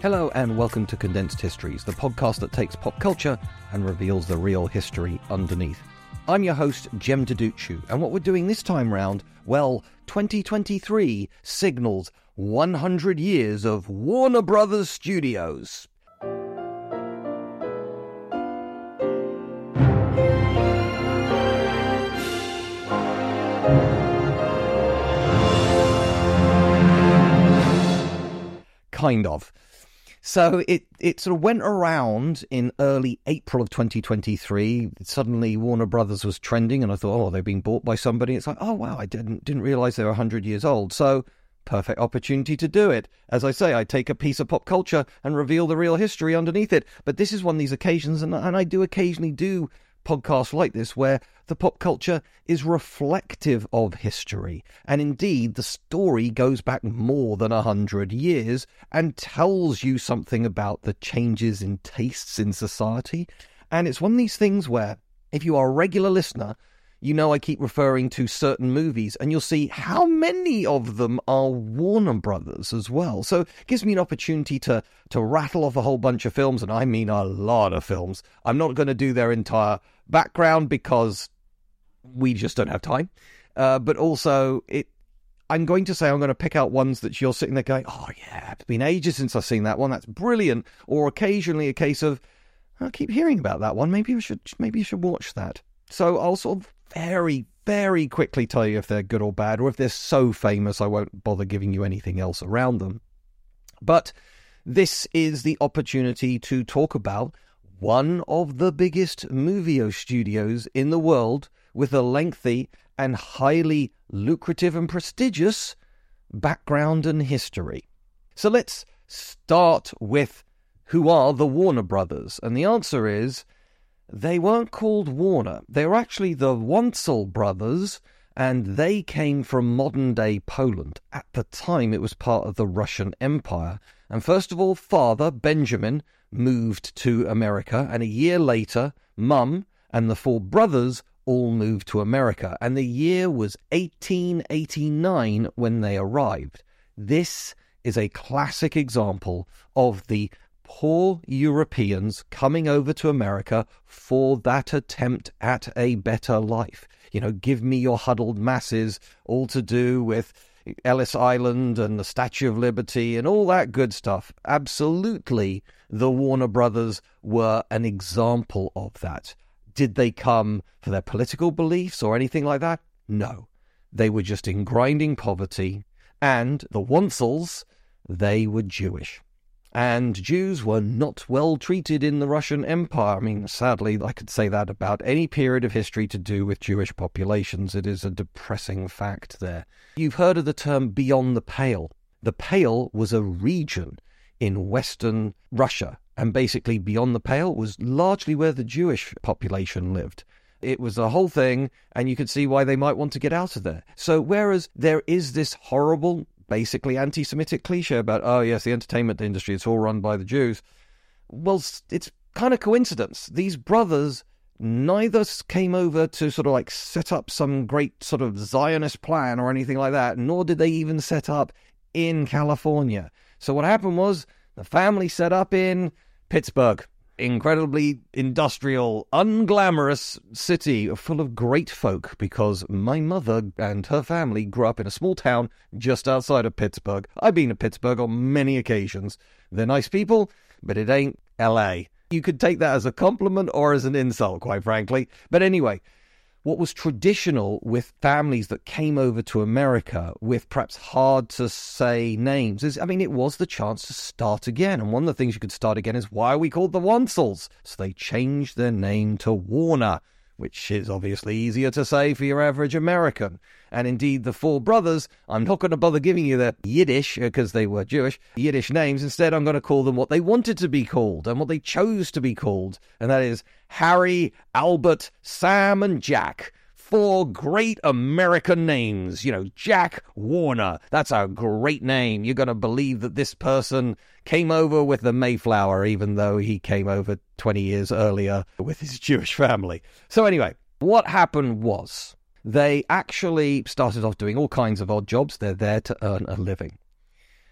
Hello and welcome to Condensed Histories, the podcast that takes pop culture and reveals the real history underneath. I'm your host, Jem Duducu, and what we're doing this time round, well, 2023 signals 100 years of Warner Brothers Studios. Kind of. So it, it sort of went around in early April of 2023. Suddenly, Warner Brothers was trending, and I thought, oh, they're being bought by somebody. It's like, oh wow, I didn't didn't realize they were 100 years old. So perfect opportunity to do it. As I say, I take a piece of pop culture and reveal the real history underneath it. But this is one of these occasions, and, and I do occasionally do podcasts like this where the pop culture is reflective of history. And indeed, the story goes back more than a hundred years and tells you something about the changes in tastes in society. And it's one of these things where, if you are a regular listener, you know I keep referring to certain movies, and you'll see how many of them are Warner Brothers as well. So it gives me an opportunity to to rattle off a whole bunch of films, and I mean a lot of films. I'm not going to do their entire background because we just don't have time. Uh, but also, it I'm going to say I'm going to pick out ones that you're sitting there going, "Oh yeah, it's been ages since I've seen that one. That's brilliant." Or occasionally a case of, "I keep hearing about that one. Maybe we should maybe you should watch that." So I'll sort of very, very quickly tell you if they're good or bad, or if they're so famous I won't bother giving you anything else around them. But this is the opportunity to talk about one of the biggest movie studios in the world with a lengthy and highly lucrative and prestigious background and history. So let's start with who are the Warner Brothers? And the answer is they weren't called Warner. They were actually the Wanzel brothers, and they came from modern day Poland. At the time, it was part of the Russian Empire. And first of all, father, Benjamin, moved to America, and a year later, mum and the four brothers all moved to America. And the year was 1889 when they arrived. This is a classic example of the poor Europeans coming over to America for that attempt at a better life. You know, give me your huddled masses, all to do with Ellis Island and the Statue of Liberty and all that good stuff. Absolutely, the Warner Brothers were an example of that. Did they come for their political beliefs or anything like that? No. They were just in grinding poverty, and the Wanzels, they were Jewish and Jews were not well treated in the Russian Empire. I mean, sadly, I could say that about any period of history to do with Jewish populations. It is a depressing fact there. You've heard of the term beyond the pale. The Pale was a region in Western Russia, and basically beyond the Pale was largely where the Jewish population lived. It was a whole thing, and you could see why they might want to get out of there. So, whereas there is this horrible basically anti Semitic cliche about, oh, yes, the entertainment industry, it's all run by the Jews. Well, it's kind of coincidence. These brothers neither came over to sort of like set up some great sort of Zionist plan or anything like that, nor did they even set up in California. So what happened was the family set up in Pittsburgh. Incredibly industrial, unglamorous city full of great folk because my mother and her family grew up in a small town just outside of Pittsburgh. I've been to Pittsburgh on many occasions. They're nice people, but it ain't LA. You could take that as a compliment or as an insult, quite frankly. But anyway, what was traditional with families that came over to America with perhaps hard to say names is, I mean, it was the chance to start again. And one of the things you could start again is why are we called the Wonsels? So they changed their name to Warner which is obviously easier to say for your average American. And indeed, the four brothers, I'm not going to bother giving you their Yiddish, uh, because they were Jewish, Yiddish names. Instead, I'm going to call them what they wanted to be called and what they chose to be called. And that is Harry, Albert, Sam, and Jack four great American names. You know, Jack Warner. That's a great name. You're going to believe that this person came over with the Mayflower, even though he came over 20 years earlier with his Jewish family. So, anyway, what happened was they actually started off doing all kinds of odd jobs. They're there to earn a living.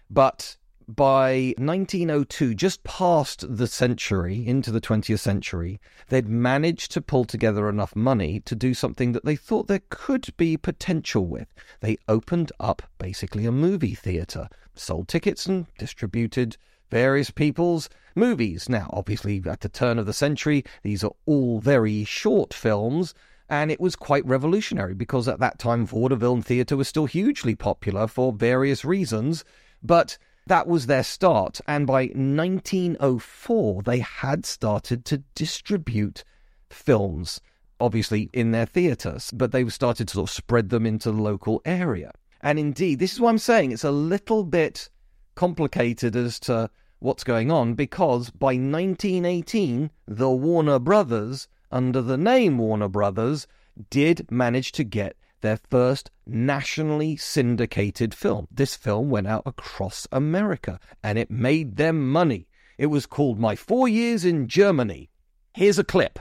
But by 1902, just past the century, into the 20th century, they'd managed to pull together enough money to do something that they thought there could be potential with. They opened up basically a movie theatre, sold tickets and distributed various people's movies. Now, obviously, at the turn of the century, these are all very short films. And it was quite revolutionary because at that time, vaudeville and theatre was still hugely popular for various reasons. But that was their start. And by 1904, they had started to distribute films, obviously in their theatres, but they started to sort of spread them into the local area. And indeed, this is what I'm saying. It's a little bit complicated as to what's going on because by 1918, the Warner Brothers, under the name Warner Brothers, did manage to get their first nationally syndicated film. This film went out across America and it made them money. It was called My Four Years in Germany. Here's a clip.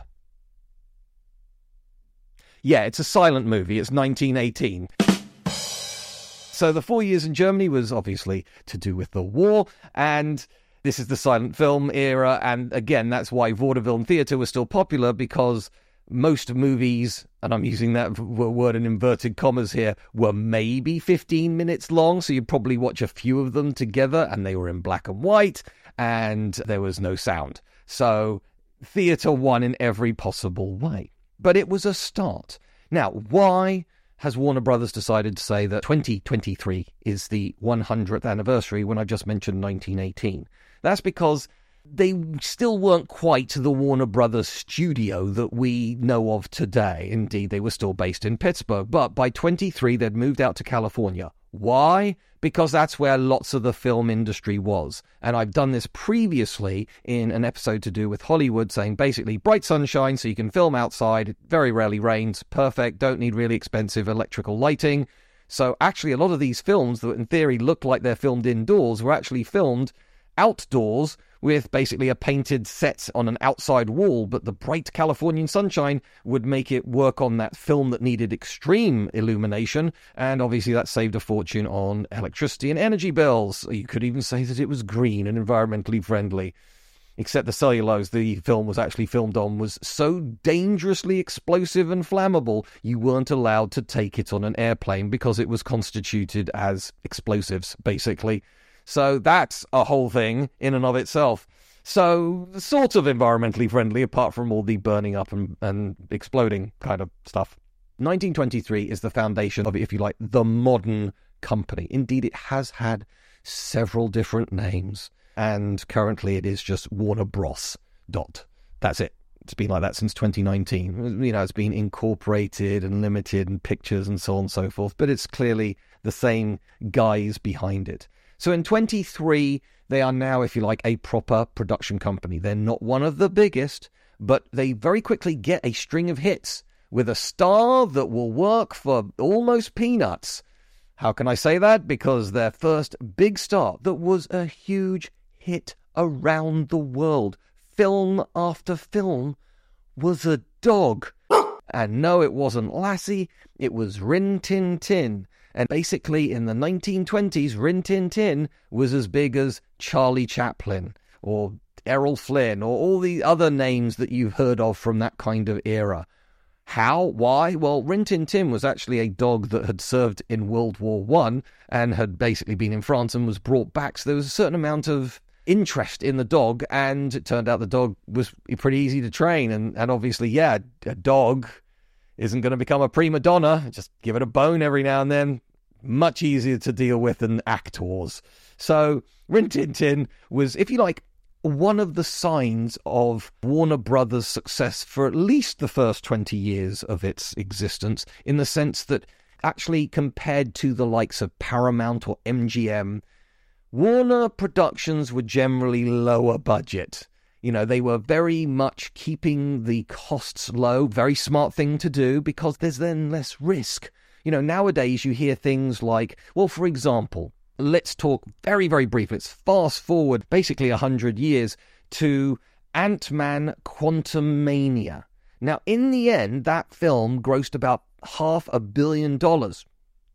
Yeah, it's a silent movie. It's 1918. So, the four years in Germany was obviously to do with the war, and this is the silent film era. And again, that's why vaudeville and theatre was still popular because most movies, and I'm using that word in inverted commas here, were maybe 15 minutes long. So you'd probably watch a few of them together, and they were in black and white, and there was no sound. So theatre won in every possible way. But it was a start. Now, why has Warner Brothers decided to say that 2023 is the 100th anniversary when I just mentioned 1918? That's because they still weren't quite the Warner Brothers studio that we know of today. Indeed, they were still based in Pittsburgh, but by 23, they'd moved out to California. Why? Because that's where lots of the film industry was. And I've done this previously in an episode to do with Hollywood, saying basically bright sunshine so you can film outside, it very rarely rains, perfect, don't need really expensive electrical lighting. So, actually, a lot of these films that in theory look like they're filmed indoors were actually filmed outdoors with basically a painted set on an outside wall, but the bright Californian sunshine would make it work on that film that needed extreme illumination, and obviously that saved a fortune on electricity and energy bills. You could even say that it was green and environmentally friendly. Except the cellulose the film was actually filmed on was so dangerously explosive and flammable, you weren't allowed to take it on an airplane because it was constituted as explosives, basically. So that's a whole thing in and of itself. So, sort of environmentally friendly, apart from all the burning up and, and exploding kind of stuff. 1923 is the foundation of, if you like, the modern company. Indeed, it has had several different names, and currently it is just Warner Bros. Dot. That's it. It's been like that since 2019. You know, it's been incorporated and limited and pictures and so on and so forth, but it's clearly the same guys behind it. So in 23, they are now, if you like, a proper production company. They're not one of the biggest, but they very quickly get a string of hits with a star that will work for almost peanuts. How can I say that? Because their first big star that was a huge hit around the world, film after film, was a dog. And no, it wasn't Lassie, it was Rin Tin Tin. And basically, in the 1920s, Rin Tin Tin was as big as Charlie Chaplin or Errol Flynn or all the other names that you've heard of from that kind of era. How? Why? Well, Rin Tin Tin was actually a dog that had served in World War One and had basically been in France and was brought back. So there was a certain amount of interest in the dog, and it turned out the dog was pretty easy to train. And, and obviously, yeah, a dog isn't going to become a prima donna. Just give it a bone every now and then. Much easier to deal with than actors. So Rin Tin Tin was, if you like, one of the signs of Warner Brothers' success for at least the first 20 years of its existence, in the sense that actually compared to the likes of Paramount or MGM, Warner Productions were generally lower budget. You know, they were very much keeping the costs low, very smart thing to do because there's then less risk. You know, nowadays you hear things like, well, for example, let's talk very, very briefly. Let's fast forward basically 100 years to Ant Man Quantumania. Now, in the end, that film grossed about half a billion dollars.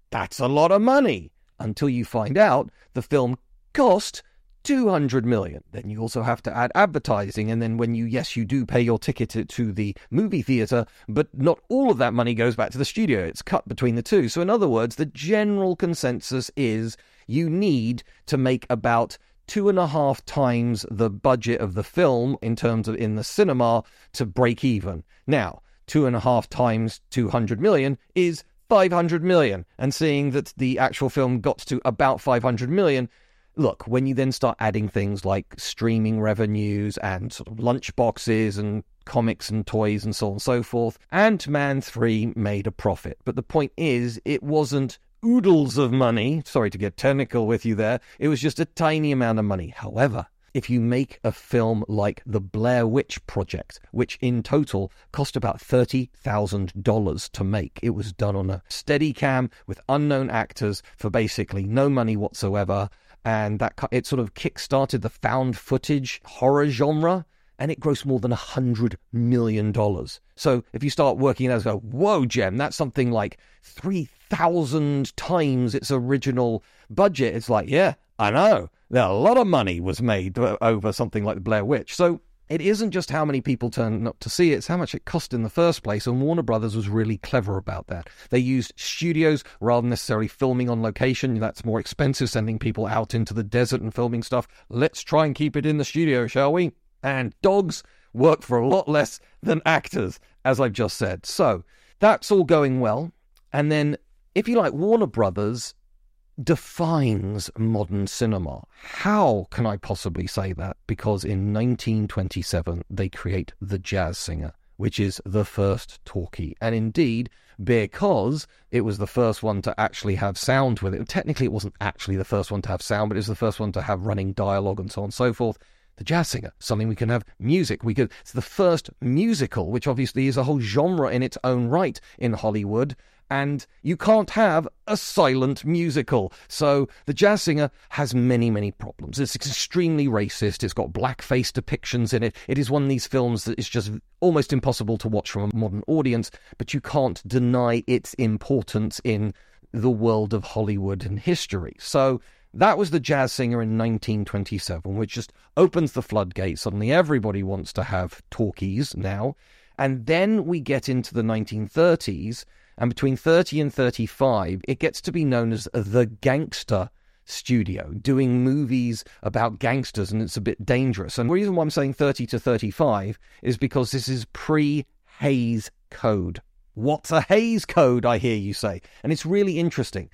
That's a lot of money until you find out the film cost 200 million. Then you also have to add advertising. And then when you, yes, you do pay your ticket to the movie theater, but not all of that money goes back to the studio. It's cut between the two. So, in other words, the general consensus is you need to make about two and a half times the budget of the film in terms of in the cinema to break even. Now, two and a half times 200 million is 500 million. And seeing that the actual film got to about 500 million, look, when you then start adding things like streaming revenues and sort of lunch boxes and comics and toys and so on and so forth, Ant Man 3 made a profit. But the point is, it wasn't oodles of money. Sorry to get technical with you there. It was just a tiny amount of money. However, if you make a film like The Blair Witch Project, which in total cost about $30,000 to make, it was done on a steady cam with unknown actors for basically no money whatsoever. And that it sort of kick started the found footage horror genre and it grossed more than a hundred million dollars. So if you start working it go, whoa, Jem, that's something like three thousand times its original budget. It's like, yeah, I know. A lot of money was made over something like the Blair Witch. So it isn't just how many people turn up to see it, it's how much it cost in the first place. And Warner Brothers was really clever about that. They used studios rather than necessarily filming on location. That's more expensive, sending people out into the desert and filming stuff. Let's try and keep it in the studio, shall we? And dogs work for a lot less than actors, as I've just said. So that's all going well. And then, if you like, Warner Brothers defines modern cinema. How can I possibly say that? Because in 1927, they create The Jazz Singer, which is the first talkie. And indeed, because it was the first one to actually have sound with it. Technically, it wasn't actually the first one to have sound, but it was the first one to have running dialogue and so on and so forth the jazz singer, something we can have music. We could. It's the first musical, which obviously is a whole genre in its own right in Hollywood. And you can't have a silent musical. So the jazz singer has many, many problems. It's extremely racist. It's got blackface depictions in it. It is one of these films that is just almost impossible to watch from a modern audience, but you can't deny its importance in the world of Hollywood and history. So that was the jazz singer in 1927, which just opens the floodgates. Suddenly, everybody wants to have talkies now. And then we get into the 1930s, and between 30 and 35, it gets to be known as the gangster studio, doing movies about gangsters, and it's a bit dangerous. And the reason why I'm saying 30 to 35 is because this is pre Hays Code. What's a Hays Code, I hear you say? And it's really interesting.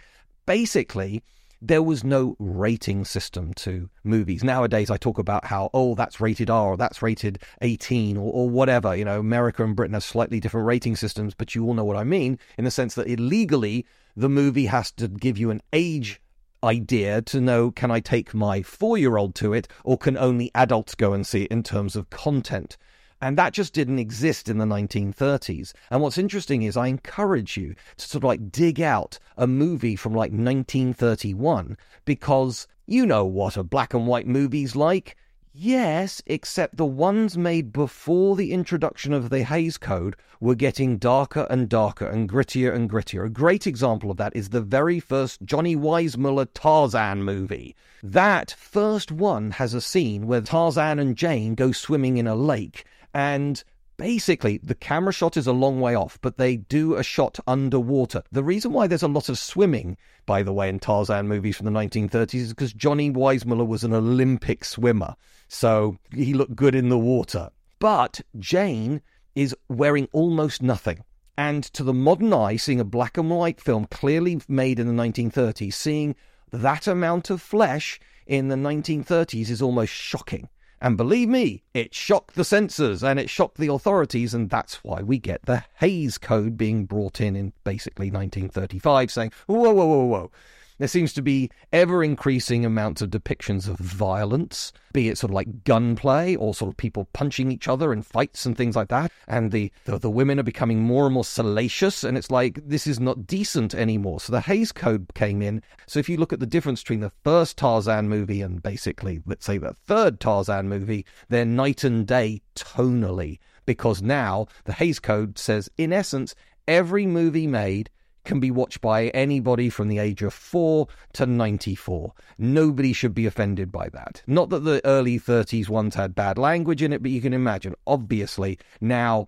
Basically, there was no rating system to movies. Nowadays, I talk about how, oh, that's rated R, or that's rated 18, or, or whatever. You know, America and Britain have slightly different rating systems, but you all know what I mean in the sense that illegally, the movie has to give you an age idea to know can I take my four year old to it, or can only adults go and see it in terms of content. And that just didn't exist in the 1930s. And what's interesting is I encourage you to sort of like dig out a movie from like 1931 because you know what a black and white movie's like. Yes, except the ones made before the introduction of the Hays Code were getting darker and darker and grittier and grittier. A great example of that is the very first Johnny Weissmuller Tarzan movie. That first one has a scene where Tarzan and Jane go swimming in a lake, and basically the camera shot is a long way off, but they do a shot underwater. The reason why there's a lot of swimming, by the way, in Tarzan movies from the 1930s is because Johnny Weissmuller was an Olympic swimmer, so he looked good in the water. But Jane is wearing almost nothing. And to the modern eye, seeing a black and white film clearly made in the 1930s, seeing that amount of flesh in the 1930s is almost shocking. And believe me, it shocked the censors and it shocked the authorities, and that's why we get the Hays Code being brought in in basically 1935, saying, whoa, whoa, whoa, whoa. There seems to be ever increasing amounts of depictions of violence, be it sort of like gunplay or sort of people punching each other in fights and things like that. And the, the, the women are becoming more and more salacious, and it's like this is not decent anymore. So the Hays Code came in. So if you look at the difference between the first Tarzan movie and basically, let's say, the third Tarzan movie, they're night and day tonally. Because now the Hays Code says, in essence, every movie made can be watched by anybody from the age of 4 to 94. Nobody should be offended by that. Not that the early 30s ones had bad language in it, but you can imagine, obviously, now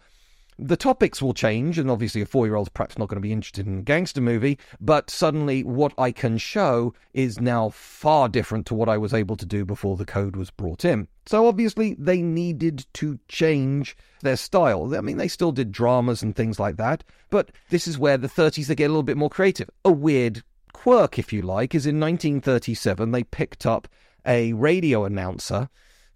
the topics will change, and obviously, a four year old's perhaps not going to be interested in a gangster movie, but suddenly what I can show is now far different to what I was able to do before the code was brought in. So, obviously, they needed to change their style. I mean, they still did dramas and things like that, but this is where the 30s they get a little bit more creative. A weird quirk, if you like, is in 1937 they picked up a radio announcer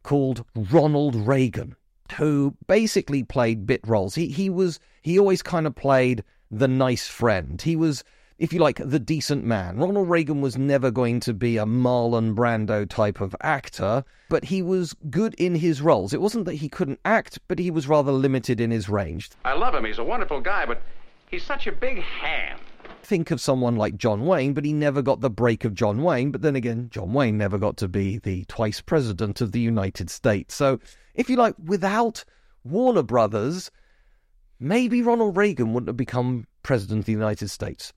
called Ronald Reagan who basically played bit roles. He he was he always kind of played the nice friend. He was if you like, the decent man. Ronald Reagan was never going to be a Marlon Brando type of actor, but he was good in his roles. It wasn't that he couldn't act, but he was rather limited in his range. I love him. He's a wonderful guy, but he's such a big ham. Think of someone like John Wayne, but he never got the break of John Wayne. But then again, John Wayne never got to be the twice president of the United States. So, if you like, without Warner Brothers, maybe Ronald Reagan wouldn't have become president of the United States.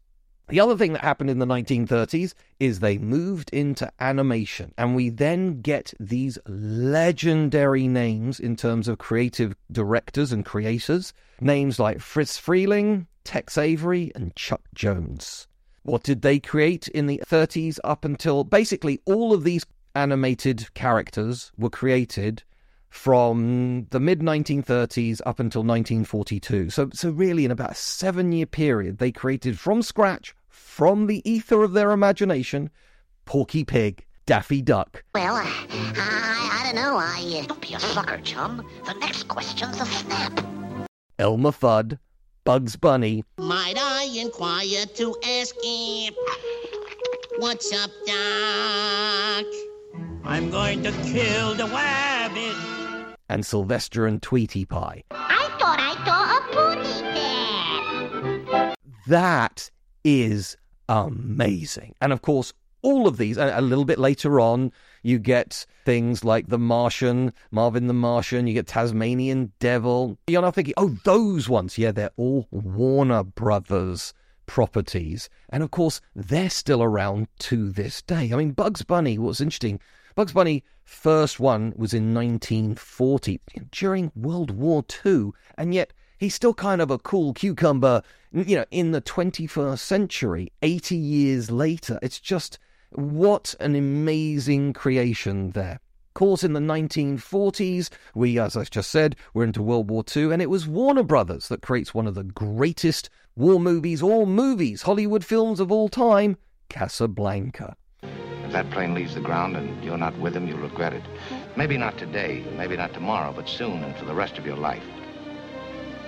The other thing that happened in the 1930s is they moved into animation, and we then get these legendary names in terms of creative directors and creators. Names like Friz Freleng, Tex Avery, and Chuck Jones. What did they create in the 30s up until basically all of these animated characters were created from the mid 1930s up until 1942. So, so really, in about a seven year period, they created from scratch, from the ether of their imagination, Porky Pig, Daffy Duck. Well, uh, I, I don't know. I uh... don't be a sucker, chum. The next question's a snap. Elmer Fudd, Bugs Bunny. Might I inquire to ask if what's up, Doc? I'm going to kill the rabbit and Sylvester and Tweety Pie. I thought I saw a pony there. That is amazing. And of course, all of these, a little bit later on, you get things like The Martian, Marvin the Martian, you get Tasmanian Devil. You're not thinking, oh, those ones. Yeah, they're all Warner Brothers properties. And of course, they're still around to this day. I mean, Bugs Bunny, what's interesting, Bugs Bunny first one was in 1940 during World War II, and yet he's still kind of a cool cucumber, you know, in the 21st century, 80 years later. It's just what an amazing creation there. Of course, in the 1940s, we, as I just said, were into World War II, and it was Warner Brothers that creates one of the greatest war movies or movies, Hollywood films of all time, Casablanca. If that plane leaves the ground and you're not with him, you'll regret it. Maybe not today, maybe not tomorrow, but soon and for the rest of your life.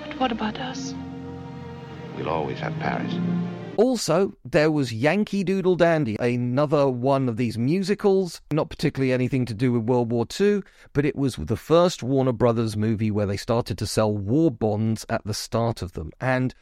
But what about us? We'll always have Paris. Also, there was Yankee Doodle Dandy, another one of these musicals, not particularly anything to do with World War II, but it was the first Warner Brothers movie where they started to sell war bonds at the start of them. And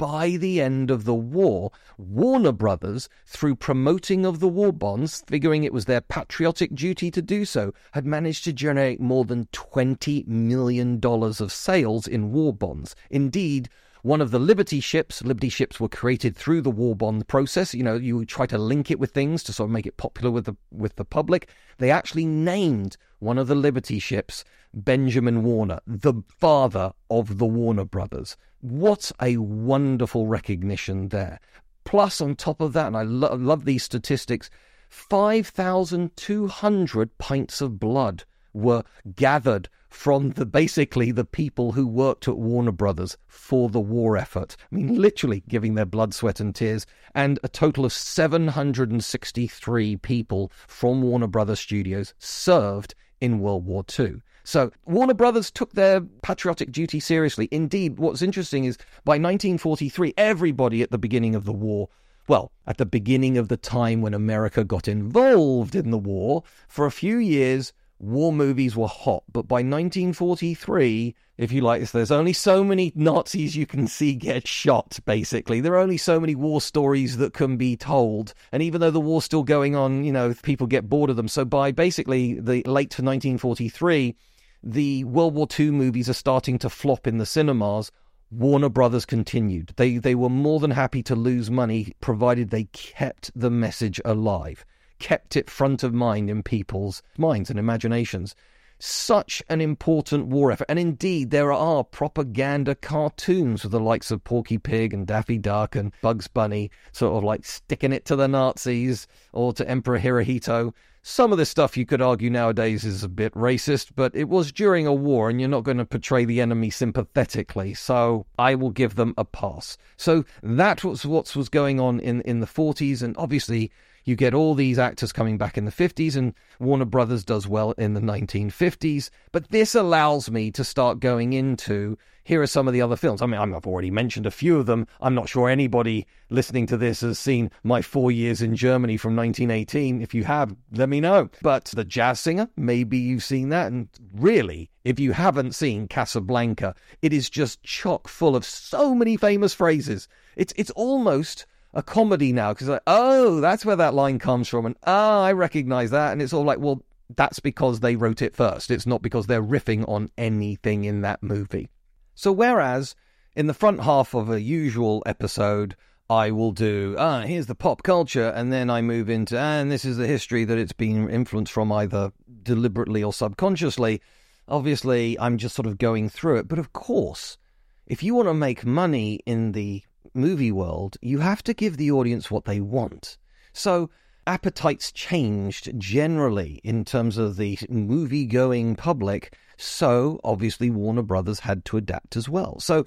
by the end of the war, Warner Brothers, through promoting of the war bonds, figuring it was their patriotic duty to do so, had managed to generate more than $20 million of sales in war bonds. Indeed, one of the Liberty ships, Liberty ships were created through the war bond process. You know, you try to link it with things to sort of make it popular with the with the public. They actually named one of the Liberty ships Benjamin Warner, the father of the Warner brothers. What a wonderful recognition there. Plus, on top of that, and I lo- love these statistics, 5,200 pints of blood were gathered from the basically the people who worked at Warner Brothers for the war effort. I mean, literally giving their blood, sweat, and tears. And a total of 763 people from Warner Brothers Studios served in World War II. So Warner Brothers took their patriotic duty seriously. Indeed, what's interesting is by 1943, everybody at the beginning of the war well, at the beginning of the time when America got involved in the war, for a few years, war movies were hot, but by 1943, if you like, there's only so many Nazis you can see get shot, basically. There are only so many war stories that can be told. And even though the war's still going on, you know, people get bored of them. So by basically the late 1943, the World War II movies are starting to flop in the cinemas. Warner Brothers continued. They they were more than happy to lose money provided they kept the message alive kept it front of mind in people's minds and imaginations. Such an important war effort. And indeed, there are propaganda cartoons with the likes of Porky Pig and Daffy Duck and Bugs Bunny, sort of like sticking it to the Nazis or to Emperor Hirohito. Some of this stuff you could argue nowadays is a bit racist, but it was during a war and you're not going to portray the enemy sympathetically, so I will give them a pass. So that was what was going on in, in the 40s, and obviously you get all these actors coming back in the 50s, and Warner Brothers does well in the 1950s. But this allows me to start going into here are some of the other films. I mean, I've already mentioned a few of them. I'm not sure anybody listening to this has seen My Four Years in Germany from 1918. If you have, let me know. But The Jazz Singer, maybe you've seen that. And really, if you haven't seen Casablanca, it is just chock full of so many famous phrases. It's, it's almost a comedy now because like, oh, that's where that line comes from, and ah, oh, I recognize that, and it's all like, well, that's because they wrote it first. It's not because they're riffing on anything in that movie. So whereas in the front half of a usual episode, I will do, ah, here's the pop culture, and then I move into, and this is the history that it's been influenced from either deliberately or subconsciously. Obviously, I'm just sort of going through it. But of course, if you want to make money in the movie world, you have to give the audience what they want. So appetites changed generally in terms of the movie going public. So obviously Warner Brothers had to adapt as well. So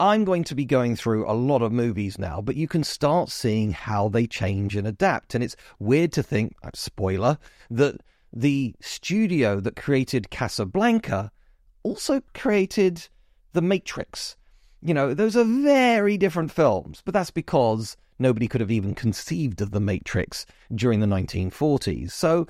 I'm going to be going through a lot of movies now, but you can start seeing how they change and adapt. And it's weird to think, spoiler, that the studio that created Casablanca also created The Matrix. You know, those are very different films, but that's because nobody could have even conceived of The Matrix during the 1940s. So,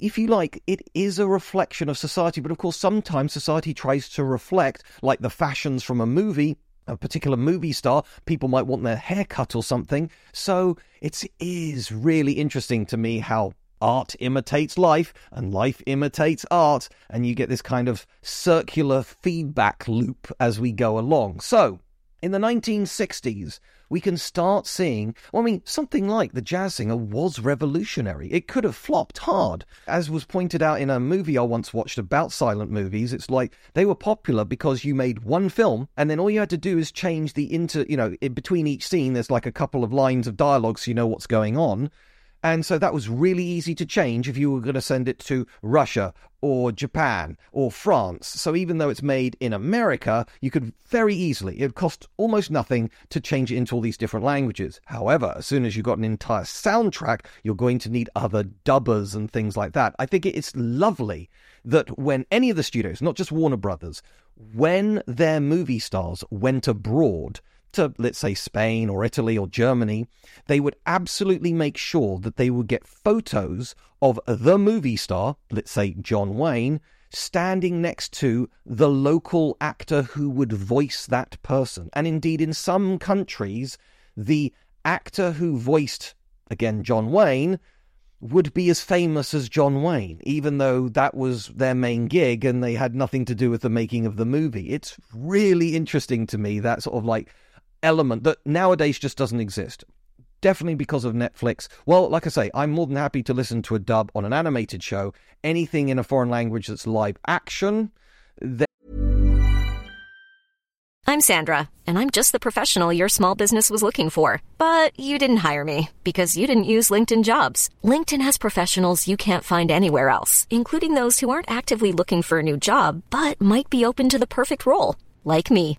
if you like, it is a reflection of society, but of course, sometimes society tries to reflect, like the fashions from a movie, a particular movie star, people might want their hair cut or something. So it is really interesting to me how art imitates life and life imitates art, and you get this kind of circular feedback loop as we go along. So, in the 1960s, we can start seeing, well, I mean, something like The Jazz Singer was revolutionary. It could have flopped hard. As was pointed out in a movie I once watched about silent movies, it's like they were popular because you made one film and then all you had to do is change the inter, you know, in between each scene, there's like a couple of lines of dialogue so you know what's going on. And so that was really easy to change if you were going to send it to Russia or Japan or France. So even though it's made in America, you could very easily, it would cost almost nothing to change it into all these different languages. However, as soon as you've got an entire soundtrack, you're going to need other dubbers and things like that. I think it's lovely that when any of the studios, not just Warner Brothers, when their movie stars went abroad, to, let's say, Spain or Italy or Germany, they would absolutely make sure that they would get photos of the movie star, let's say John Wayne, standing next to the local actor who would voice that person. And indeed, in some countries, the actor who voiced, again, John Wayne, would be as famous as John Wayne, even though that was their main gig and they had nothing to do with the making of the movie. It's really interesting to me, that sort of like element that nowadays just doesn't exist. Definitely because of Netflix. Well, like I say, I'm more than happy to listen to a dub on an animated show. Anything in a foreign language that's live action. I'm Sandra, and I'm just the professional your small business was looking for. But you didn't hire me because you didn't use LinkedIn jobs. LinkedIn has professionals you can't find anywhere else, including those who aren't actively looking for a new job but might be open to the perfect role, like me.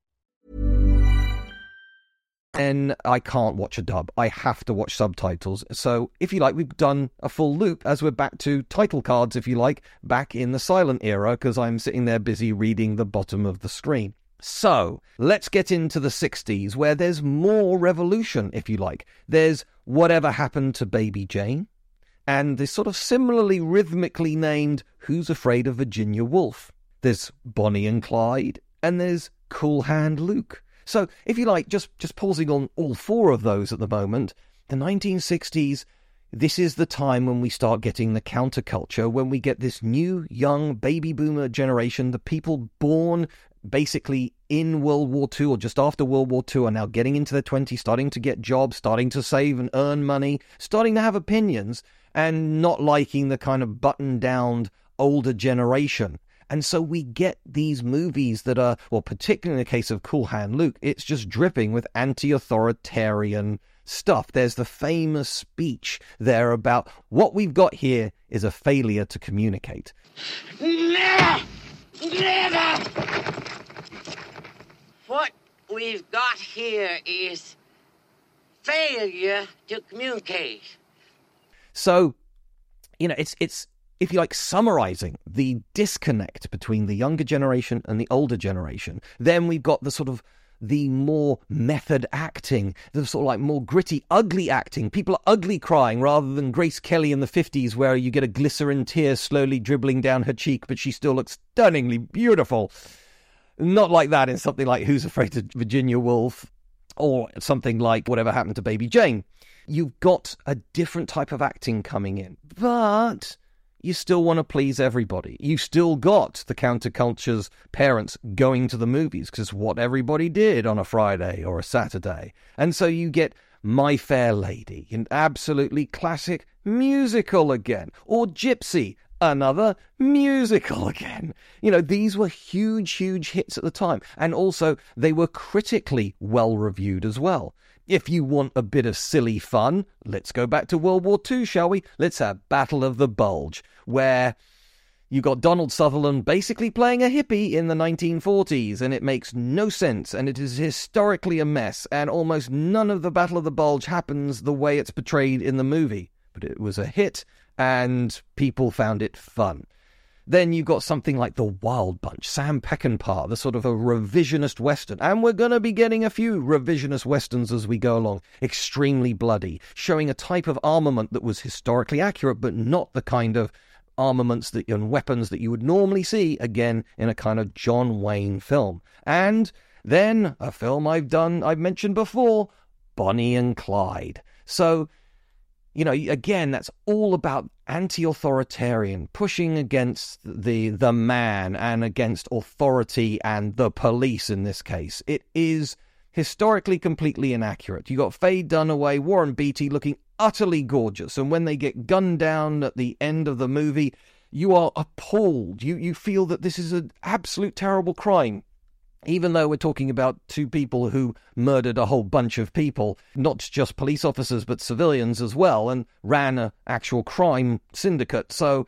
then I can't watch a dub. I have to watch subtitles. So, if you like, we've done a full loop as we're back to title cards, if you like, back in the silent era, because I'm sitting there busy reading the bottom of the screen. So, let's get into the 60s, where there's more revolution, if you like. There's Whatever Happened to Baby Jane, and this sort of similarly rhythmically named Who's Afraid of Virginia Woolf. There's Bonnie and Clyde, and there's Cool Hand Luke. So, if you like, just, just pausing on all four of those at the moment, the 1960s, this is the time when we start getting the counterculture, when we get this new, young baby boomer generation, the people born basically in World War II or just after World War II are now getting into their 20s, starting to get jobs, starting to save and earn money, starting to have opinions, and not liking the kind of button down older generation. And so we get these movies that are, well, particularly in the case of Cool Hand Luke, it's just dripping with anti authoritarian stuff. There's the famous speech there about what we've got here is a failure to communicate. Never! Never! What we've got here is failure to communicate. So, you know, it's it's if you like, summarizing the disconnect between the younger generation and the older generation, then we've got the sort of the more method acting, the sort of like more gritty, ugly acting. People are ugly crying rather than Grace Kelly in the 50s, where you get a glycerin tear slowly dribbling down her cheek, but she still looks stunningly beautiful. Not like that in something like Who's Afraid of Virginia Woolf or something like Whatever Happened to Baby Jane. You've got a different type of acting coming in. But you still want to please everybody. You still got the counterculture's parents going to the movies because what everybody did on a Friday or a Saturday. And so you get My Fair Lady, an absolutely classic musical again, or Gypsy, another musical again. You know, these were huge, huge hits at the time. And also, they were critically well reviewed as well. If you want a bit of silly fun, let's go back to World War II, shall we? Let's have Battle of the Bulge, where you got Donald Sutherland basically playing a hippie in the 1940s, and it makes no sense, and it is historically a mess, and almost none of the Battle of the Bulge happens the way it's portrayed in the movie. But it was a hit, and people found it fun. Then you've got something like The Wild Bunch, Sam Peckinpah, the sort of a revisionist western. And we're going to be getting a few revisionist westerns as we go along. Extremely bloody, showing a type of armament that was historically accurate, but not the kind of armaments that, and weapons that you would normally see again in a kind of John Wayne film. And then a film I've done, I've mentioned before, Bonnie and Clyde. So you know, again, that's all about anti-authoritarian, pushing against the the man and against authority and the police in this case. It is historically completely inaccurate. You got Faye Dunaway, Warren Beatty looking utterly gorgeous, and when they get gunned down at the end of the movie, you are appalled. You you feel that this is an absolute terrible crime even though we're talking about two people who murdered a whole bunch of people, not just police officers, but civilians as well, and ran an actual crime syndicate. So,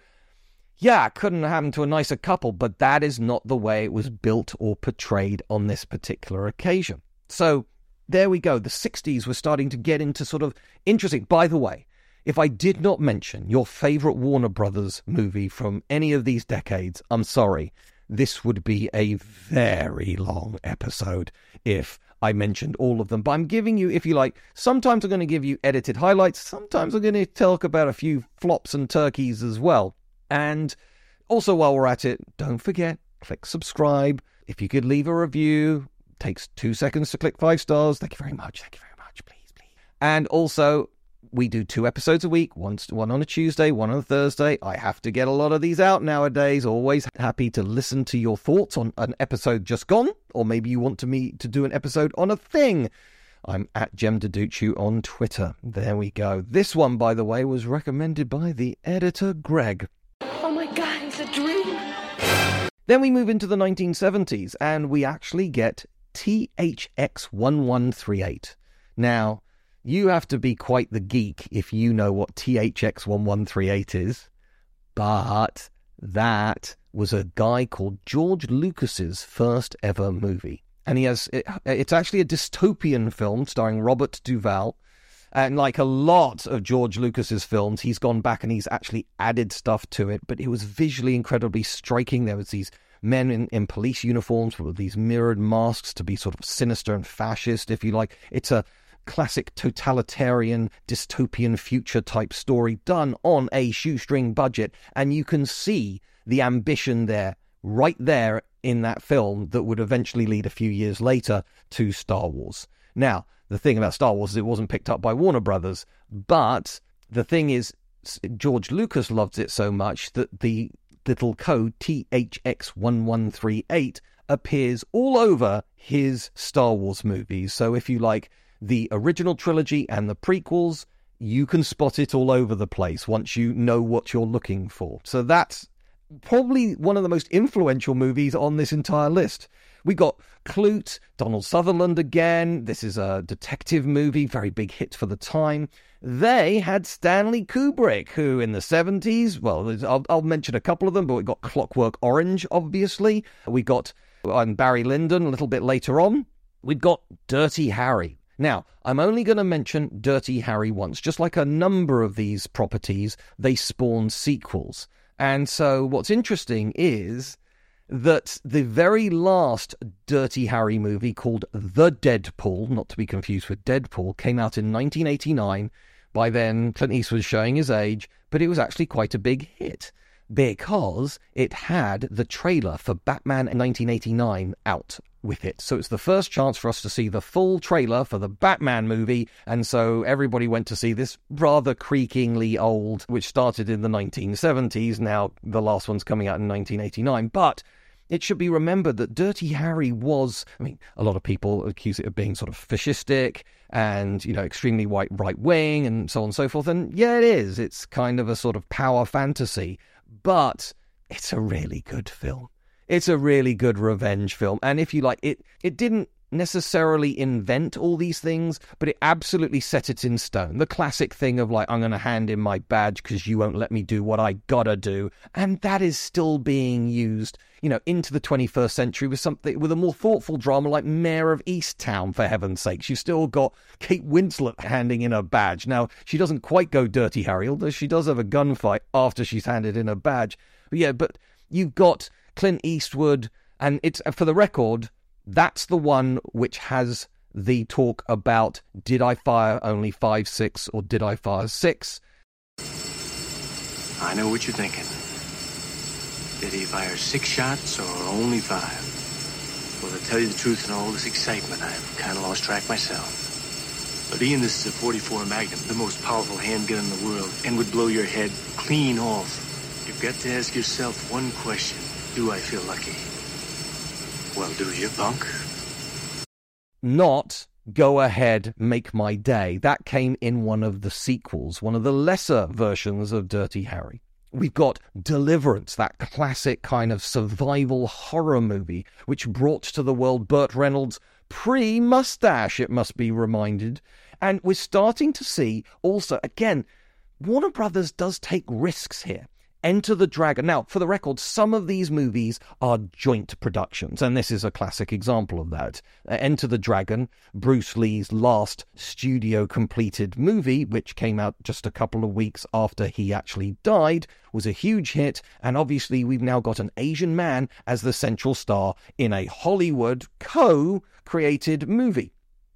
yeah, couldn't have happened to a nicer couple, but that is not the way it was built or portrayed on this particular occasion. So, there we go. The 60s were starting to get into sort of interesting. By the way, if I did not mention your favorite Warner Brothers movie from any of these decades, I'm sorry this would be a very long episode if I mentioned all of them. But I'm giving you, if you like, sometimes I'm going to give you edited highlights, sometimes I'm going to talk about a few flops and turkeys as well. And also, while we're at it, don't forget, click subscribe. If you could leave a review, takes two seconds to click five stars. Thank you very much. Thank you very much. Please, please. And also, we do two episodes a week, one, one on a Tuesday, one on a Thursday. I have to get a lot of these out nowadays. Always happy to listen to your thoughts on an episode just gone, or maybe you want to me to do an episode on a thing. I'm at Jem Duducu on Twitter. There we go. This one, by the way, was recommended by the editor Greg. Oh my god, it's a dream. Then we move into the 1970s and we actually get THX1138. Now, you have to be quite the geek if you know what THX1138 is. But that was a guy called George Lucas's first ever movie. And he has it, it's actually a dystopian film starring Robert Duvall. And like a lot of George Lucas's films, he's gone back and he's actually added stuff to it, but it was visually incredibly striking. There was these men in, in police uniforms with these mirrored masks to be sort of sinister and fascist, if you like. It's a classic totalitarian dystopian future type story done on a shoestring budget. And you can see the ambition there, right there in that film, that would eventually lead a few years later to Star Wars. Now, the thing about Star Wars is it wasn't picked up by Warner Brothers, but the thing is, George Lucas loved it so much that the little code THX1138 appears all over his Star Wars movies. So if you like the original trilogy and the prequels, you can spot it all over the place once you know what you're looking for. So that's probably one of the most influential movies on this entire list. We got Klute, Donald Sutherland again. This is a detective movie, very big hit for the time. They had Stanley Kubrick, who in the 70s, well, I'll, I'll mention a couple of them, but we got Clockwork Orange, obviously. We got and Barry Lyndon a little bit later on. We've got Dirty Harry, now, I'm only going to mention Dirty Harry once. Just like a number of these properties, they spawn sequels. And so what's interesting is that the very last Dirty Harry movie called The Deadpool, not to be confused with Deadpool, came out in 1989. By then, Clint Eastwood was showing his age, but it was actually quite a big hit because it had the trailer for Batman 1989 out with it. So it's the first chance for us to see the full trailer for the Batman movie, and so everybody went to see this rather creakingly old, which started in the 1970s. Now the last one's coming out in 1989, but it should be remembered that Dirty Harry was, I mean, a lot of people accuse it of being sort of fascistic and, you know, extremely white right wing and so on and so forth. And yeah, it is. It's kind of a sort of power fantasy. But it's a really good film. It's a really good revenge film. And if you like, it, it didn't necessarily invent all these things, but it absolutely set it in stone. The classic thing of like, I'm going to hand in my badge because you won't let me do what I gotta do. And that is still being used, you know, into the 21st century with something, with a more thoughtful drama like Mare of Easttown, for heaven's sakes. You've still got Kate Winslet handing in a badge. Now, she doesn't quite go Dirty Harry, although she does have a gunfight after she's handed in a badge. But yeah, but you've got Clint Eastwood, and it's, for the record, that's the one which has the talk about did I fire only five, six, or did I fire six? I know what you're thinking. Did he fire six shots or only five? Well, to tell you the truth, in all this excitement, I've kind of lost track myself. But Ian, this is a 44 Magnum, the most powerful handgun in the world, and would blow your head clean off. You've got to ask yourself one question. Do I feel lucky? Well, do you, punk? Not Go Ahead, Make My Day. That came in one of the sequels, one of the lesser versions of Dirty Harry. We've got Deliverance, that classic kind of survival horror movie, which brought to the world Burt Reynolds pre mustache, it must be reminded. And we're starting to see also, again, Warner Brothers does take risks here. Enter the Dragon. Now, for the record, some of these movies are joint productions, and this is a classic example of that. Uh, Enter the Dragon, Bruce Lee's last studio completed movie, which came out just a couple of weeks after he actually died, was a huge hit, and obviously we've now got an Asian man as the central star in a Hollywood co created movie.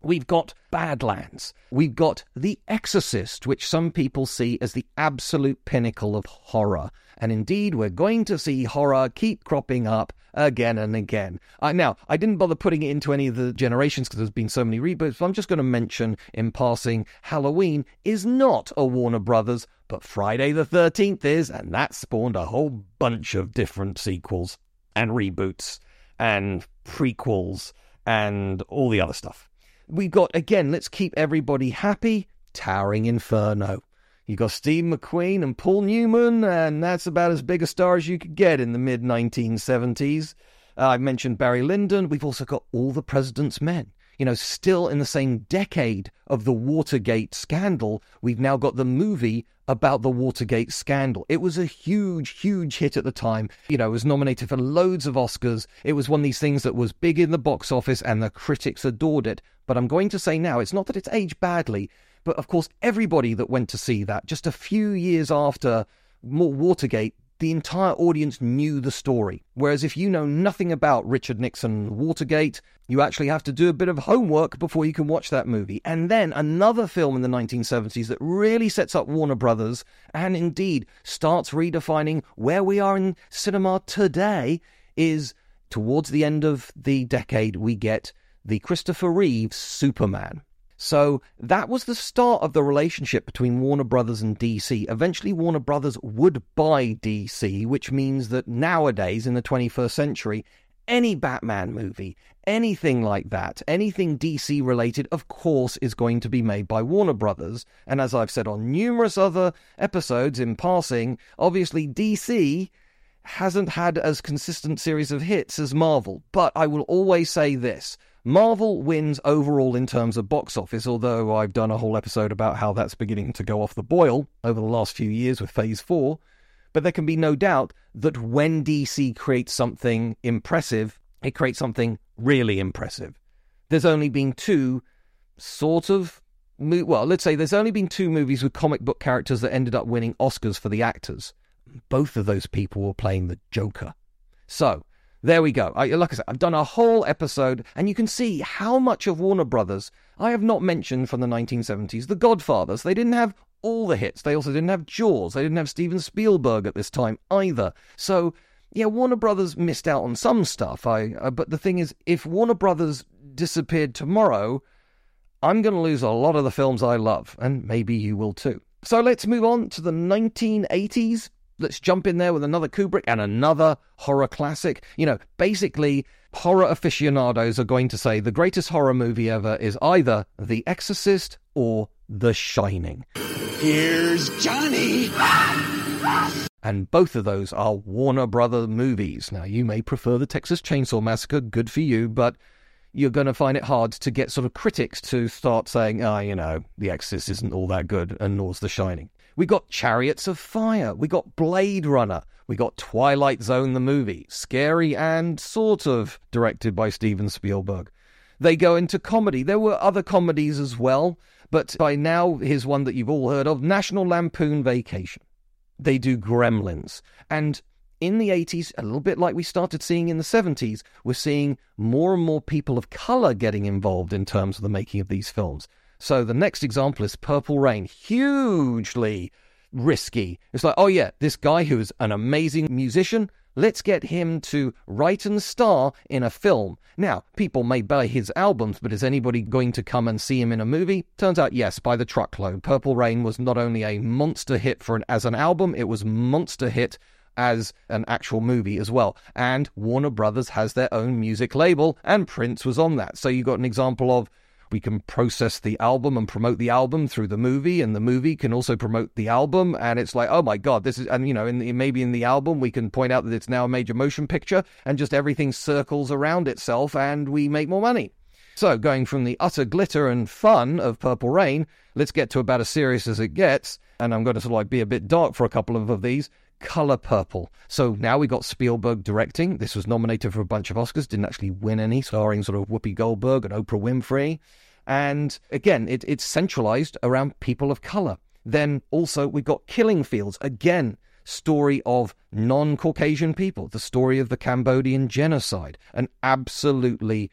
We've got Badlands. We've got The Exorcist, which some people see as the absolute pinnacle of horror. And indeed, we're going to see horror keep cropping up again and again. Uh, now, I didn't bother putting it into any of the generations because there's been so many reboots, but I'm just going to mention in passing Halloween is not a Warner Brothers, but Friday the 13th is, and that spawned a whole bunch of different sequels and reboots and prequels and all the other stuff. We've got, again, let's keep everybody happy, Towering Inferno. You got Steve McQueen and Paul Newman, and that's about as big a star as you could get in the mid 1970s. Uh, I mentioned Barry Lyndon. We've also got All the President's Men. You know, still in the same decade of the Watergate scandal, we've now got the movie about the Watergate scandal. It was a huge, huge hit at the time. You know, it was nominated for loads of Oscars. It was one of these things that was big in the box office and the critics adored it. But I'm going to say now, it's not that it's aged badly, but of course, everybody that went to see that just a few years after more Watergate the entire audience knew the story. Whereas if you know nothing about Richard Nixon Watergate, you actually have to do a bit of homework before you can watch that movie. And then another film in the 1970s that really sets up Warner Brothers and indeed starts redefining where we are in cinema today is towards the end of the decade, we get the Christopher Reeve Superman. So that was the start of the relationship between Warner Brothers and DC. Eventually, Warner Brothers would buy DC, which means that nowadays, in the 21st century, any Batman movie, anything like that, anything DC related, of course, is going to be made by Warner Brothers. And as I've said on numerous other episodes in passing, obviously DC hasn't had as consistent series of hits as Marvel. But I will always say this Marvel wins overall in terms of box office, although I've done a whole episode about how that's beginning to go off the boil over the last few years with Phase 4. But there can be no doubt that when DC creates something impressive, it creates something really impressive. There's only been two sort of. Well, let's say there's only been two movies with comic book characters that ended up winning Oscars for the actors. Both of those people were playing the Joker. So, there we go. Like I said, I've done a whole episode, and you can see how much of Warner Brothers I have not mentioned from the 1970s. The Godfathers, they didn't have all the hits. They also didn't have Jaws. They didn't have Steven Spielberg at this time either. So, yeah, Warner Brothers missed out on some stuff. I, uh, but the thing is, if Warner Brothers disappeared tomorrow, I'm going to lose a lot of the films I love, and maybe you will too. So let's move on to the 1980s let's jump in there with another Kubrick and another horror classic. You know, basically, horror aficionados are going to say the greatest horror movie ever is either The Exorcist or The Shining. Here's Johnny. And both of those are Warner Brother movies. Now, you may prefer the Texas Chainsaw Massacre, good for you, but you're going to find it hard to get sort of critics to start saying, ah, oh, you know, The Exorcist isn't all that good, and nor's The Shining. We got Chariots of Fire. We got Blade Runner. We got Twilight Zone, the movie. Scary and sort of directed by Steven Spielberg. They go into comedy. There were other comedies as well, but by now, here's one that you've all heard of National Lampoon Vacation. They do Gremlins. And in the 80s, a little bit like we started seeing in the 70s, we're seeing more and more people of color getting involved in terms of the making of these films. So the next example is Purple Rain, hugely risky. It's like, oh yeah, this guy who's an amazing musician, let's get him to write and star in a film. Now, people may buy his albums, but is anybody going to come and see him in a movie? Turns out, yes, by the truckload. Purple Rain was not only a monster hit for an, as an album, it was monster hit as an actual movie as well. And Warner Brothers has their own music label, and Prince was on that. So you got an example of we can process the album and promote the album through the movie, and the movie can also promote the album. And it's like, oh my god, this is, and you know, in the, maybe in the album we can point out that it's now a major motion picture, and just everything circles around itself, and we make more money. So, going from the utter glitter and fun of Purple Rain, let's get to about as serious as it gets. And I'm going to sort of like be a bit dark for a couple of, of these. Color Purple. So now we got Spielberg directing. This was nominated for a bunch of Oscars, didn't actually win any, starring sort of Whoopi Goldberg and Oprah Winfrey. And again, it, it's centralized around people of color. Then also we got Killing Fields. Again, story of non Caucasian people, the story of the Cambodian genocide. An absolutely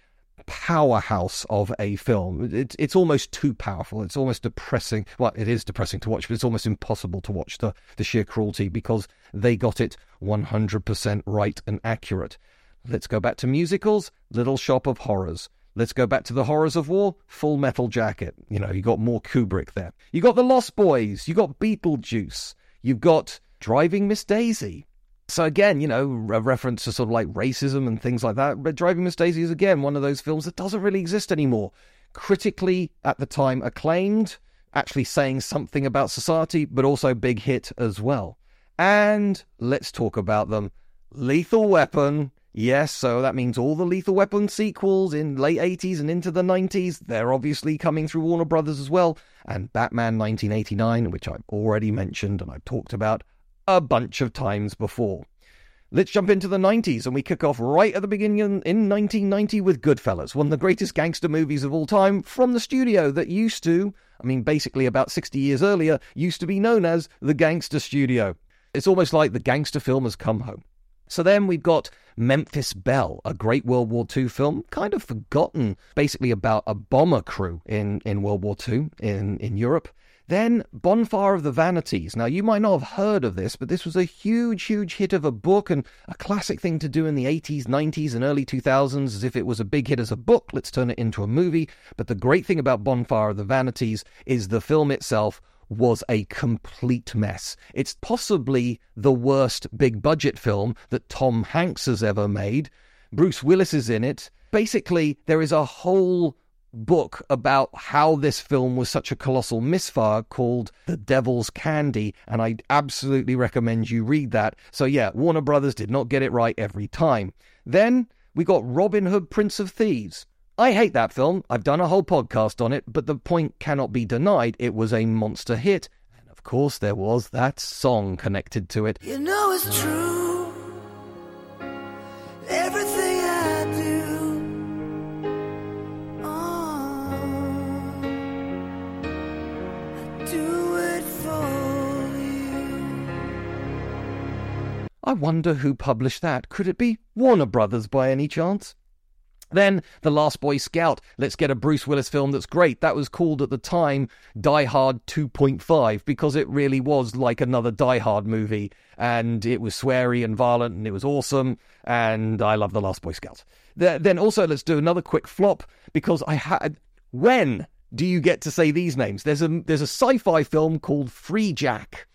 powerhouse of a film. It's it's almost too powerful. It's almost depressing. Well, it is depressing to watch, but it's almost impossible to watch the the sheer cruelty because they got it 100% right and accurate. Let's go back to musicals. Little Shop of Horrors. Let's go back to the horrors of war. Full Metal Jacket. You know, you got more Kubrick there. You got the Lost Boys. You got Beetlejuice. You've got Driving Miss Daisy. So again, you know, a reference to sort of like racism and things like that. But Driving Miss Daisy is again one of those films that doesn't really exist anymore. Critically, at the time, acclaimed, actually saying something about society, but also big hit as well. And let's talk about them. Lethal Weapon. Yes, so that means all the Lethal Weapon sequels in late 80s and into the 90s, they're obviously coming through Warner Brothers as well. And Batman 1989, which I've already mentioned and I've talked about, a bunch of times before. Let's jump into the 90s and we kick off right at the beginning in 1990 with Goodfellas, one of the greatest gangster movies of all time from the studio that used to, I mean, basically about 60 years earlier, used to be known as the Gangster Studio. It's almost like the gangster film has come home. So then we've got Memphis Belle, a great World War II film, kind of forgotten, basically about a bomber crew in, in World War II in, in Europe. Then Bonfire of the Vanities. Now, you might not have heard of this, but this was a huge, huge hit of a book and a classic thing to do in the 80s, 90s, and early 2000s, as if it was a big hit as a book. Let's turn it into a movie. But the great thing about Bonfire of the Vanities is the film itself was a complete mess. It's possibly the worst big budget film that Tom Hanks has ever made. Bruce Willis is in it. Basically, there is a whole book about how this film was such a colossal misfire called The Devil's Candy, and I absolutely recommend you read that. So, yeah, Warner Brothers did not get it right every time. Then we got Robin Hood, Prince of Thieves. I hate that film. I've done a whole podcast on it, but the point cannot be denied. It was a monster hit. And of course, there was that song connected to it. You know it's true. Everything I wonder who published that. Could it be Warner Brothers by any chance? Then The Last Boy Scout. Let's get a Bruce Willis film that's great. That was called at the time Die Hard 2.5 because it really was like another Die Hard movie. And it was sweary and violent and it was awesome. And I love The Last Boy Scout. Then also, let's do another quick flop because I had. When do you get to say these names? There's a, there's a sci fi film called Freejack.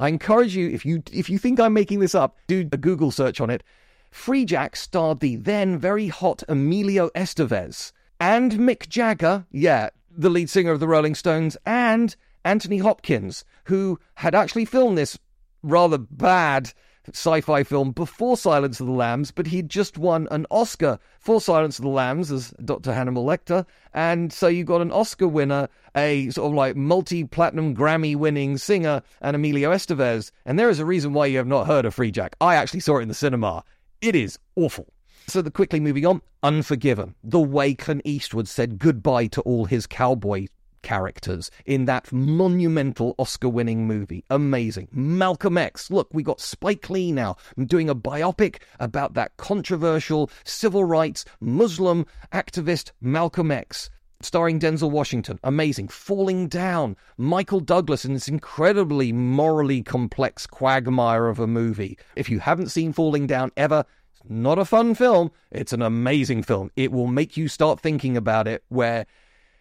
I encourage you, if you if you think I'm making this up, do a Google search on it. Freejack starred the then very hot Emilio Estevez and Mick Jagger, yeah, the lead singer of the Rolling Stones, and Anthony Hopkins, who had actually filmed this rather bad sci fi film before Silence of the Lambs, but he'd just won an Oscar for Silence of the Lambs as Dr. Hannibal Lecter. And so you got an Oscar winner, a sort of like multi platinum Grammy winning singer, and Emilio Estevez. And there is a reason why you have not heard of Freejack. I actually saw it in the cinema. It is awful. So, the quickly moving on, Unforgiven, the way Clint Eastwood said goodbye to all his cowboy characters in that monumental Oscar winning movie. Amazing. Malcolm X. Look, we got Spike Lee now doing a biopic about that controversial civil rights Muslim activist Malcolm X. Starring Denzel Washington. Amazing. Falling Down. Michael Douglas in this incredibly morally complex quagmire of a movie. If you haven't seen Falling Down ever, not a fun film. It's an amazing film. It will make you start thinking about it where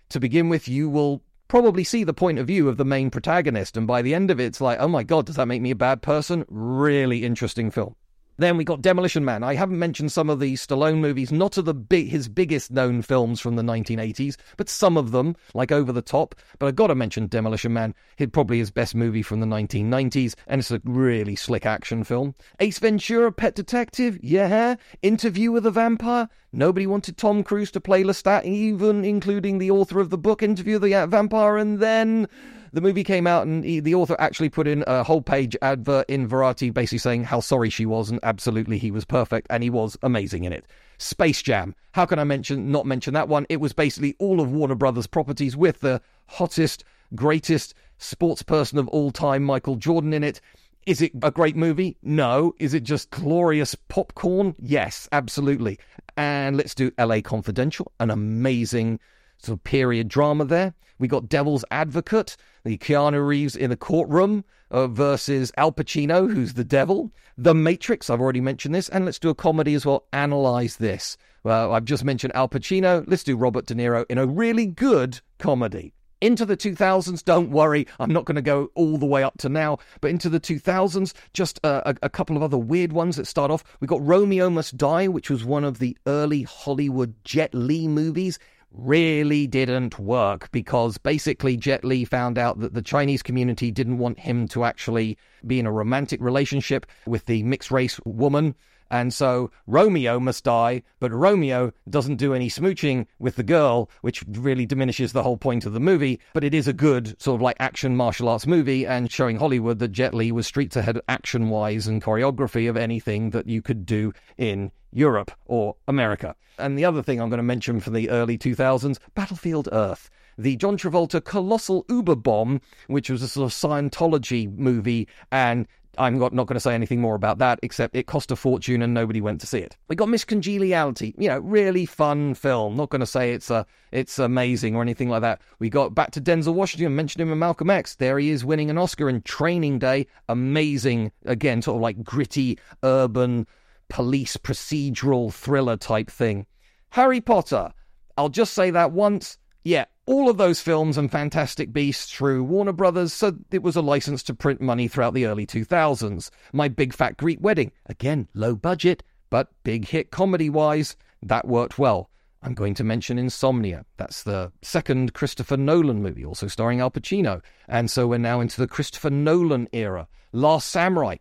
to begin with, you will probably see the point of view of the main protagonist, and by the end of it, it's like, oh my god, does that make me a bad person? Really interesting film. Then we got Demolition Man. I haven't mentioned some of the Stallone movies, not of the big, his biggest known films from the 1980s, but some of them, like Over the Top. But I've got to mention Demolition Man. It's probably his best movie from the 1990s, and it's a really slick action film. Ace Ventura, Pet Detective, yeah. Interview with a Vampire. Nobody wanted Tom Cruise to play Lestat, even including the author of the book Interview with the uh, Vampire, and then the movie came out, and he, the author actually put in a whole page advert in Variety, basically saying how sorry she was, and absolutely he was perfect, and he was amazing in it. Space Jam. How can I mention not mention that one? It was basically all of Warner Brothers properties with the hottest, greatest sports person of all time, Michael Jordan, in it. Is it a great movie? No. Is it just glorious popcorn? Yes, absolutely. And let's do LA Confidential, an amazing sort of period drama there. We got Devil's Advocate, the Keanu Reeves in the courtroom uh, versus Al Pacino, who's the devil. The Matrix, I've already mentioned this. And let's do a comedy as well. Analyze this. Well, I've just mentioned Al Pacino. Let's do Robert De Niro in a really good comedy. Into the 2000s, don't worry, I'm not going to go all the way up to now, but into the 2000s, just a, a, couple of other weird ones that start off. We got Romeo Must Die, which was one of the early Hollywood Jet Li movies really didn't work because basically Jet Li found out that the Chinese community didn't want him to actually be in a romantic relationship with the mixed race woman. And so Romeo must die, but Romeo doesn't do any smooching with the girl, which really diminishes the whole point of the movie. But it is a good sort of like action martial arts movie and showing Hollywood that Jet Li was streets ahead action wise and choreography of anything that you could do in Europe or America. And the other thing I'm going to mention from the early 2000s Battlefield Earth. The John Travolta Colossal Uber Bomb, which was a sort of Scientology movie, and I'm not, going to say anything more about that, except it cost a fortune and nobody went to see it. We got Miss Congeniality, you know, really fun film. Not going to say it's a, it's amazing or anything like that. We got back to Denzel Washington, mentioned him in Malcolm X. There he is winning an Oscar in Training Day. Amazing, again, sort of like gritty, urban, police procedural thriller type thing. Harry Potter, I'll just say that once. Yeah, all of those films and Fantastic Beasts through Warner Brothers, so it was a license to print money throughout the early 2000s. My Big Fat Greek Wedding, again, low budget, but big hit comedy wise, that worked well. I'm going to mention Insomnia. That's the second Christopher Nolan movie, also starring Al Pacino. And so we're now into the Christopher Nolan era. Last Samurai,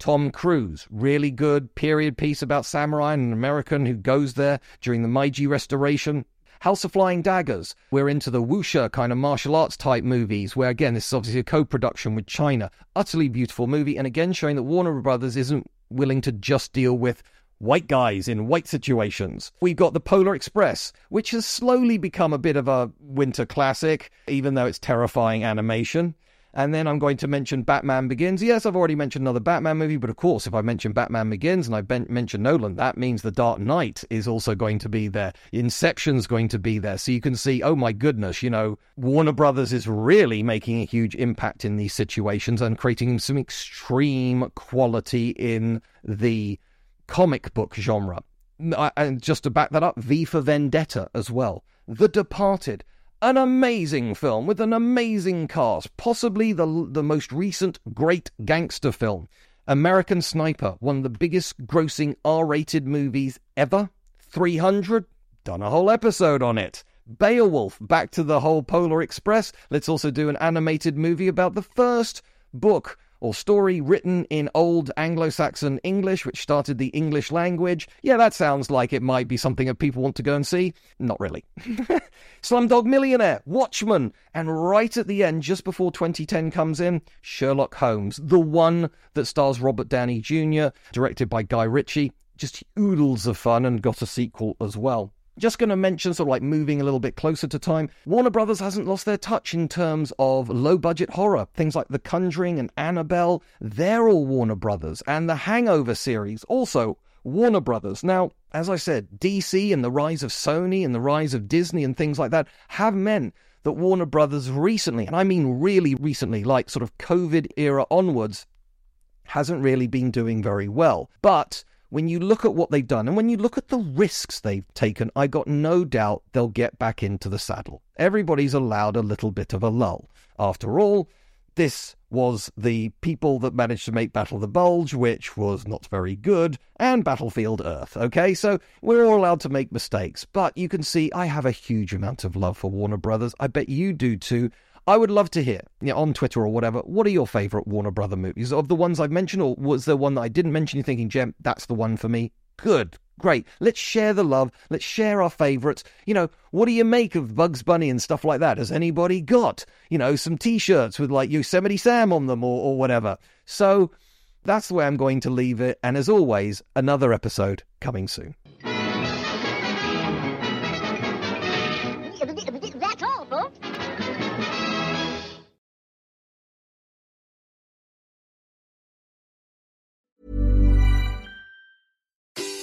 Tom Cruise, really good period piece about samurai and an American who goes there during the Meiji Restoration. House of Flying Daggers. We're into the wuxia kind of martial arts type movies, where again, this is obviously a co production with China. Utterly beautiful movie, and again, showing that Warner Brothers isn't willing to just deal with white guys in white situations. We've got the Polar Express, which has slowly become a bit of a winter classic, even though it's terrifying animation. And then I'm going to mention Batman Begins. Yes, I've already mentioned another Batman movie, but of course, if I mention Batman Begins and I ben- mention Nolan, that means The Dark Knight is also going to be there. Inception's going to be there. So you can see, oh my goodness, you know, Warner Brothers is really making a huge impact in these situations and creating some extreme quality in the comic book genre. And just to back that up, V for Vendetta as well. The Departed an amazing film with an amazing cast, possibly the, the most recent great gangster film. American Sniper, one of the biggest grossing R rated movies ever. 300, done a whole episode on it. Beowulf, back to the whole Polar Express. Let's also do an animated movie about the first book or story written in old Anglo Saxon English, which started the English language. Yeah, that sounds like it might be something that people want to go and see. Not really. Slumdog Millionaire, Watchmen, and right at the end, just before 2010 comes in, Sherlock Holmes, the one that stars Robert Downey Jr., directed by Guy Ritchie. Just oodles of fun and got a sequel as well. Just going to mention, sort of like moving a little bit closer to time, Warner Brothers hasn't lost their touch in terms of low budget horror. Things like The Conjuring and Annabelle, they're all Warner Brothers. And the Hangover series, also Warner Brothers. Now, as I said, DC and the rise of Sony and the rise of Disney and things like that have meant that Warner Brothers recently, and I mean really recently, like sort of COVID era onwards, hasn't really been doing very well. But when you look at what they've done and when you look at the risks they've taken, I got no doubt they'll get back into the saddle. Everybody's allowed a little bit of a lull. After all, this was the people that managed to make Battle of the Bulge, which was not very good, and Battlefield Earth. Okay, so we're all allowed to make mistakes, but you can see I have a huge amount of love for Warner Brothers. I bet you do too. I would love to hear you know, on Twitter or whatever. What are your favorite Warner Brother movies of the ones I've mentioned, or was there one that I didn't mention? You're thinking, Jem, that's the one for me. Good, great. Let's share the love. Let's share our favorites. You know, what do you make of Bugs Bunny and stuff like that? Has anybody got you know some T-shirts with like Yosemite Sam on them or, or whatever? So that's the way I'm going to leave it. And as always, another episode coming soon.